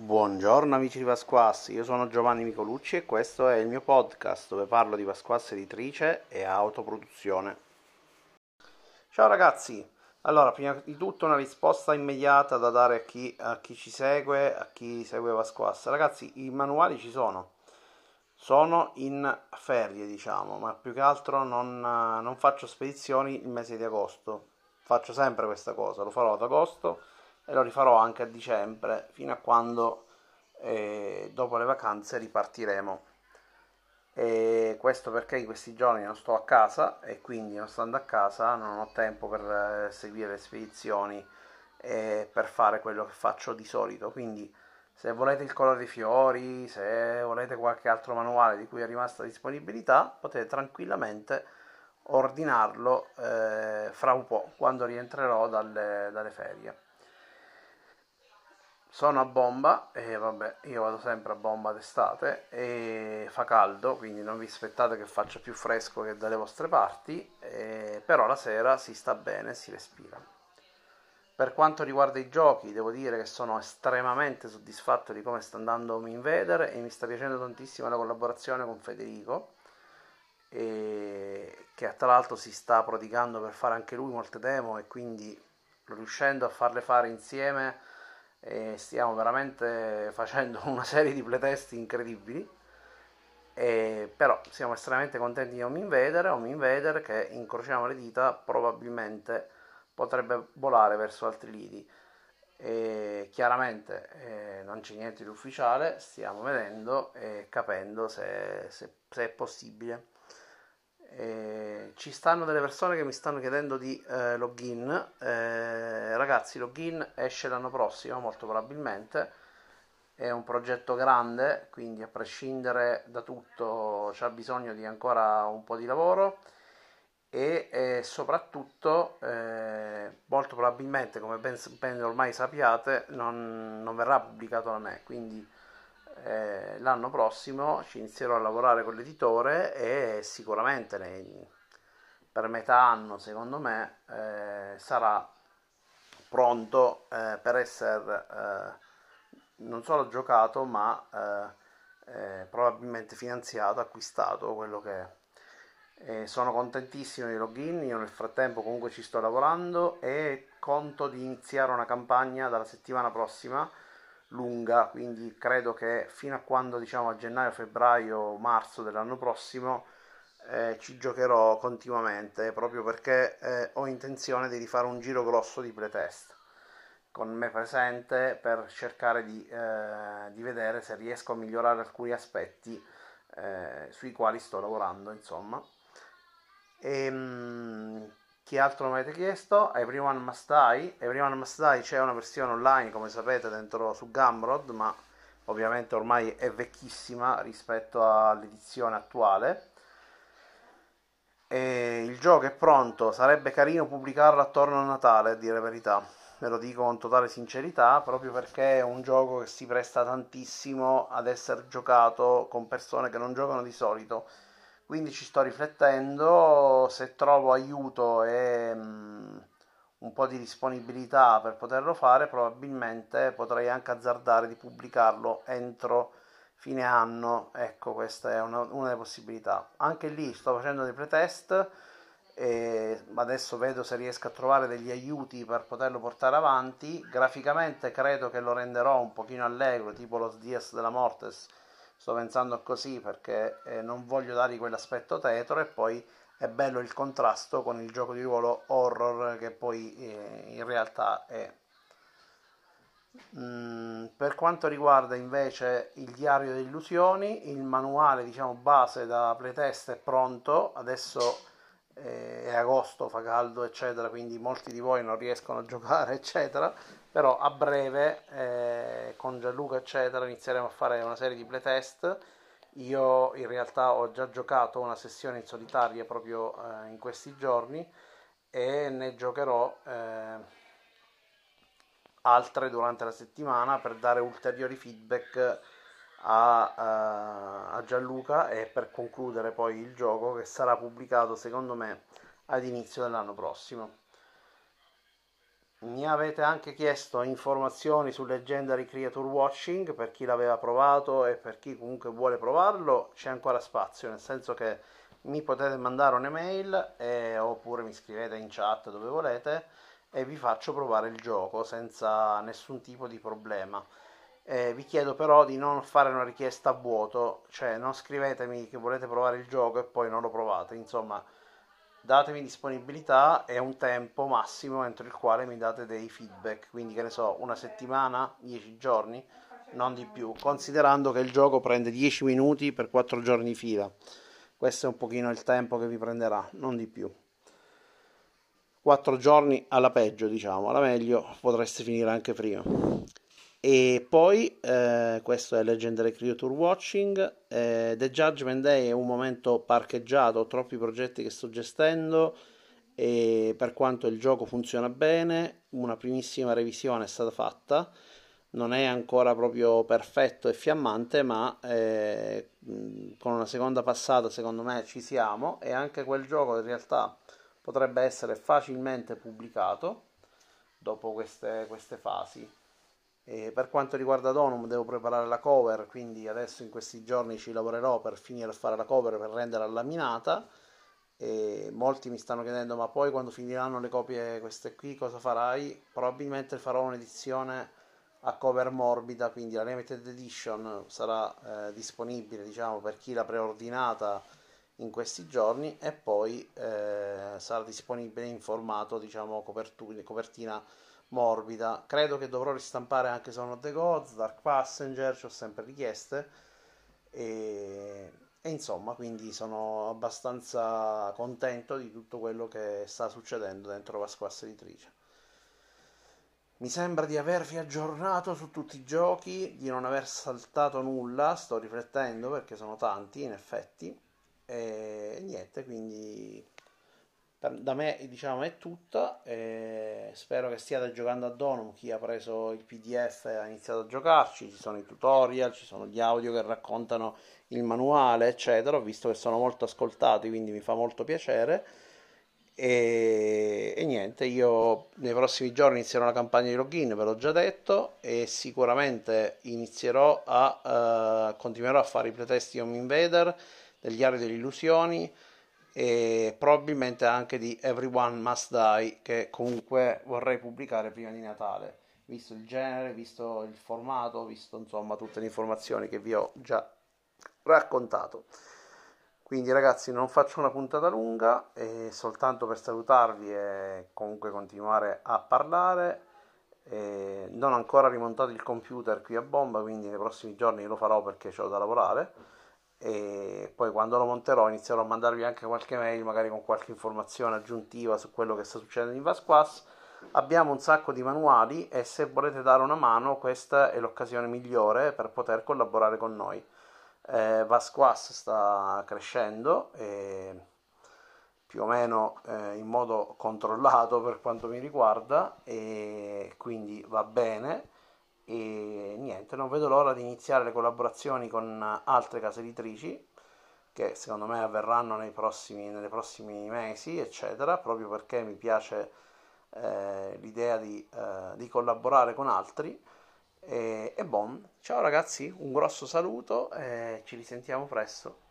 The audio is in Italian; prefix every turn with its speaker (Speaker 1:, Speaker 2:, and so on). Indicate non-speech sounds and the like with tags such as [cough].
Speaker 1: Buongiorno amici di Pasquassi, io sono Giovanni Micolucci e questo è il mio podcast dove parlo di Pasquassi editrice e autoproduzione. Ciao ragazzi, allora prima di tutto una risposta immediata da dare a chi, a chi ci segue, a chi segue Pasquassi. Ragazzi, i manuali ci sono, sono in ferie diciamo, ma più che altro non, non faccio spedizioni il mese di agosto, faccio sempre questa cosa, lo farò ad agosto e lo rifarò anche a dicembre fino a quando eh, dopo le vacanze ripartiremo. E questo perché in questi giorni non sto a casa e quindi non stando a casa non ho tempo per eh, seguire le spedizioni e per fare quello che faccio di solito. Quindi se volete il colore dei fiori, se volete qualche altro manuale di cui è rimasta disponibilità, potete tranquillamente ordinarlo eh, fra un po' quando rientrerò dalle, dalle ferie sono a bomba e vabbè io vado sempre a bomba d'estate e fa caldo quindi non vi aspettate che faccia più fresco che dalle vostre parti eh, però la sera si sta bene si respira. Per quanto riguarda i giochi devo dire che sono estremamente soddisfatto di come sta andando Minvader e mi sta piacendo tantissimo la collaborazione con Federico e che tra l'altro si sta prodigando per fare anche lui molte demo e quindi riuscendo a farle fare insieme e stiamo veramente facendo una serie di playtest incredibili. E però siamo estremamente contenti di Home Invader. Home Invader che incrociamo le dita probabilmente potrebbe volare verso altri lidi. E chiaramente eh, non c'è niente di ufficiale. Stiamo vedendo e capendo se, se, se è possibile eh, ci stanno delle persone che mi stanno chiedendo di eh, login. Eh, ragazzi, login esce l'anno prossimo, molto probabilmente. È un progetto grande, quindi a prescindere da tutto c'è bisogno di ancora un po' di lavoro e soprattutto eh, molto probabilmente, come ben, ben ormai sappiate, non, non verrà pubblicato da me. Quindi eh, l'anno prossimo ci inizierò a lavorare con l'editore e sicuramente nei, per metà anno secondo me eh, sarà pronto eh, per essere eh, non solo giocato ma eh, eh, probabilmente finanziato, acquistato quello che è. sono contentissimo di login, io nel frattempo comunque ci sto lavorando e conto di iniziare una campagna dalla settimana prossima lunga, quindi credo che fino a quando diciamo a gennaio, febbraio, marzo dell'anno prossimo eh, ci giocherò continuamente proprio perché eh, ho intenzione di rifare un giro grosso di playtest con me presente per cercare di, eh, di vedere se riesco a migliorare alcuni aspetti eh, sui quali sto lavorando insomma. E, ehm, chi altro mi avete chiesto? Everyone Must Die. Everyone Must Die c'è una versione online, come sapete, dentro su Gumroad, ma ovviamente ormai è vecchissima rispetto all'edizione attuale. E il gioco è pronto, sarebbe carino pubblicarlo attorno a Natale, a dire la verità. Ve lo dico con totale sincerità, proprio perché è un gioco che si presta tantissimo ad essere giocato con persone che non giocano di solito quindi ci sto riflettendo, se trovo aiuto e um, un po' di disponibilità per poterlo fare, probabilmente potrei anche azzardare di pubblicarlo entro fine anno. Ecco, questa è una, una delle possibilità. Anche lì sto facendo dei pretest e adesso vedo se riesco a trovare degli aiuti per poterlo portare avanti. Graficamente credo che lo renderò un pochino allegro, tipo lo Dias della Mortes sto pensando così perché eh, non voglio dargli quell'aspetto tetro e poi è bello il contrasto con il gioco di ruolo horror che poi eh, in realtà è. Mm, per quanto riguarda invece il diario delle illusioni, il manuale diciamo base da playtest è pronto, adesso è agosto, fa caldo eccetera, quindi molti di voi non riescono a giocare [laughs] eccetera, però a breve eh, con Gianluca eccetera inizieremo a fare una serie di playtest. Io in realtà ho già giocato una sessione in solitaria proprio eh, in questi giorni e ne giocherò eh, altre durante la settimana per dare ulteriori feedback a, a, a Gianluca e per concludere poi il gioco che sarà pubblicato secondo me ad inizio dell'anno prossimo Mi avete anche chiesto informazioni su Legendary Creature Watching per chi l'aveva provato e per chi comunque vuole provarlo, c'è ancora spazio, nel senso che mi potete mandare un'email eh, oppure mi scrivete in chat dove volete e vi faccio provare il gioco senza nessun tipo di problema. Eh, vi chiedo però di non fare una richiesta a vuoto, cioè non scrivetemi che volete provare il gioco e poi non lo provate, insomma datemi disponibilità e un tempo massimo entro il quale mi date dei feedback, quindi che ne so, una settimana, 10 giorni, non di più, considerando che il gioco prende 10 minuti per 4 giorni fila. Questo è un pochino il tempo che vi prenderà, non di più. 4 giorni alla peggio, diciamo, alla meglio potreste finire anche prima. E poi, eh, questo è Legendary Creature Watching. Eh, The Judgment Day è un momento parcheggiato, ho troppi progetti che sto gestendo e per quanto il gioco funziona bene, una primissima revisione è stata fatta. Non è ancora proprio perfetto e fiammante, ma eh, con una seconda passata, secondo me, ci siamo. E anche quel gioco in realtà potrebbe essere facilmente pubblicato dopo queste, queste fasi e per quanto riguarda Donum devo preparare la cover, quindi adesso in questi giorni ci lavorerò per finire a fare la cover per renderla laminata. E molti mi stanno chiedendo ma poi quando finiranno le copie queste qui cosa farai? Probabilmente farò un'edizione a cover morbida, quindi la limited edition sarà eh, disponibile diciamo per chi l'ha preordinata in questi giorni e poi eh, sarà disponibile in formato diciamo copertina morbida. Credo che dovrò ristampare anche Son of the Gods, Dark Passenger, ci ho sempre richieste. E, e, insomma, quindi sono abbastanza contento di tutto quello che sta succedendo dentro Vasquassa Editrice. Mi sembra di avervi aggiornato su tutti i giochi, di non aver saltato nulla, sto riflettendo perché sono tanti in effetti. E niente, quindi da me diciamo è tutta eh, spero che stiate giocando a Donum chi ha preso il pdf e ha iniziato a giocarci ci sono i tutorial ci sono gli audio che raccontano il manuale eccetera. Ho visto che sono molto ascoltati quindi mi fa molto piacere. E, e niente io nei prossimi giorni inizierò una campagna di login ve l'ho già detto e sicuramente inizierò a uh, continuerò a fare i playtest di Home Invader degli aree delle illusioni e probabilmente anche di Everyone Must Die che comunque vorrei pubblicare prima di Natale visto il genere, visto il formato, visto insomma tutte le informazioni che vi ho già raccontato. Quindi ragazzi non faccio una puntata lunga, è soltanto per salutarvi e comunque continuare a parlare. E non ho ancora rimontato il computer qui a bomba, quindi nei prossimi giorni lo farò perché ho da lavorare e poi quando lo monterò inizierò a mandarvi anche qualche mail magari con qualche informazione aggiuntiva su quello che sta succedendo in Vasquas. Abbiamo un sacco di manuali e se volete dare una mano questa è l'occasione migliore per poter collaborare con noi. Eh, Vasquas sta crescendo e più o meno eh, in modo controllato per quanto mi riguarda e quindi va bene e niente, non vedo l'ora di iniziare le collaborazioni con altre case editrici che secondo me avverranno nei prossimi, nei prossimi mesi, eccetera, proprio perché mi piace eh, l'idea di, eh, di, collaborare con altri. E, e bon, ciao ragazzi, un grosso saluto e ci risentiamo presto.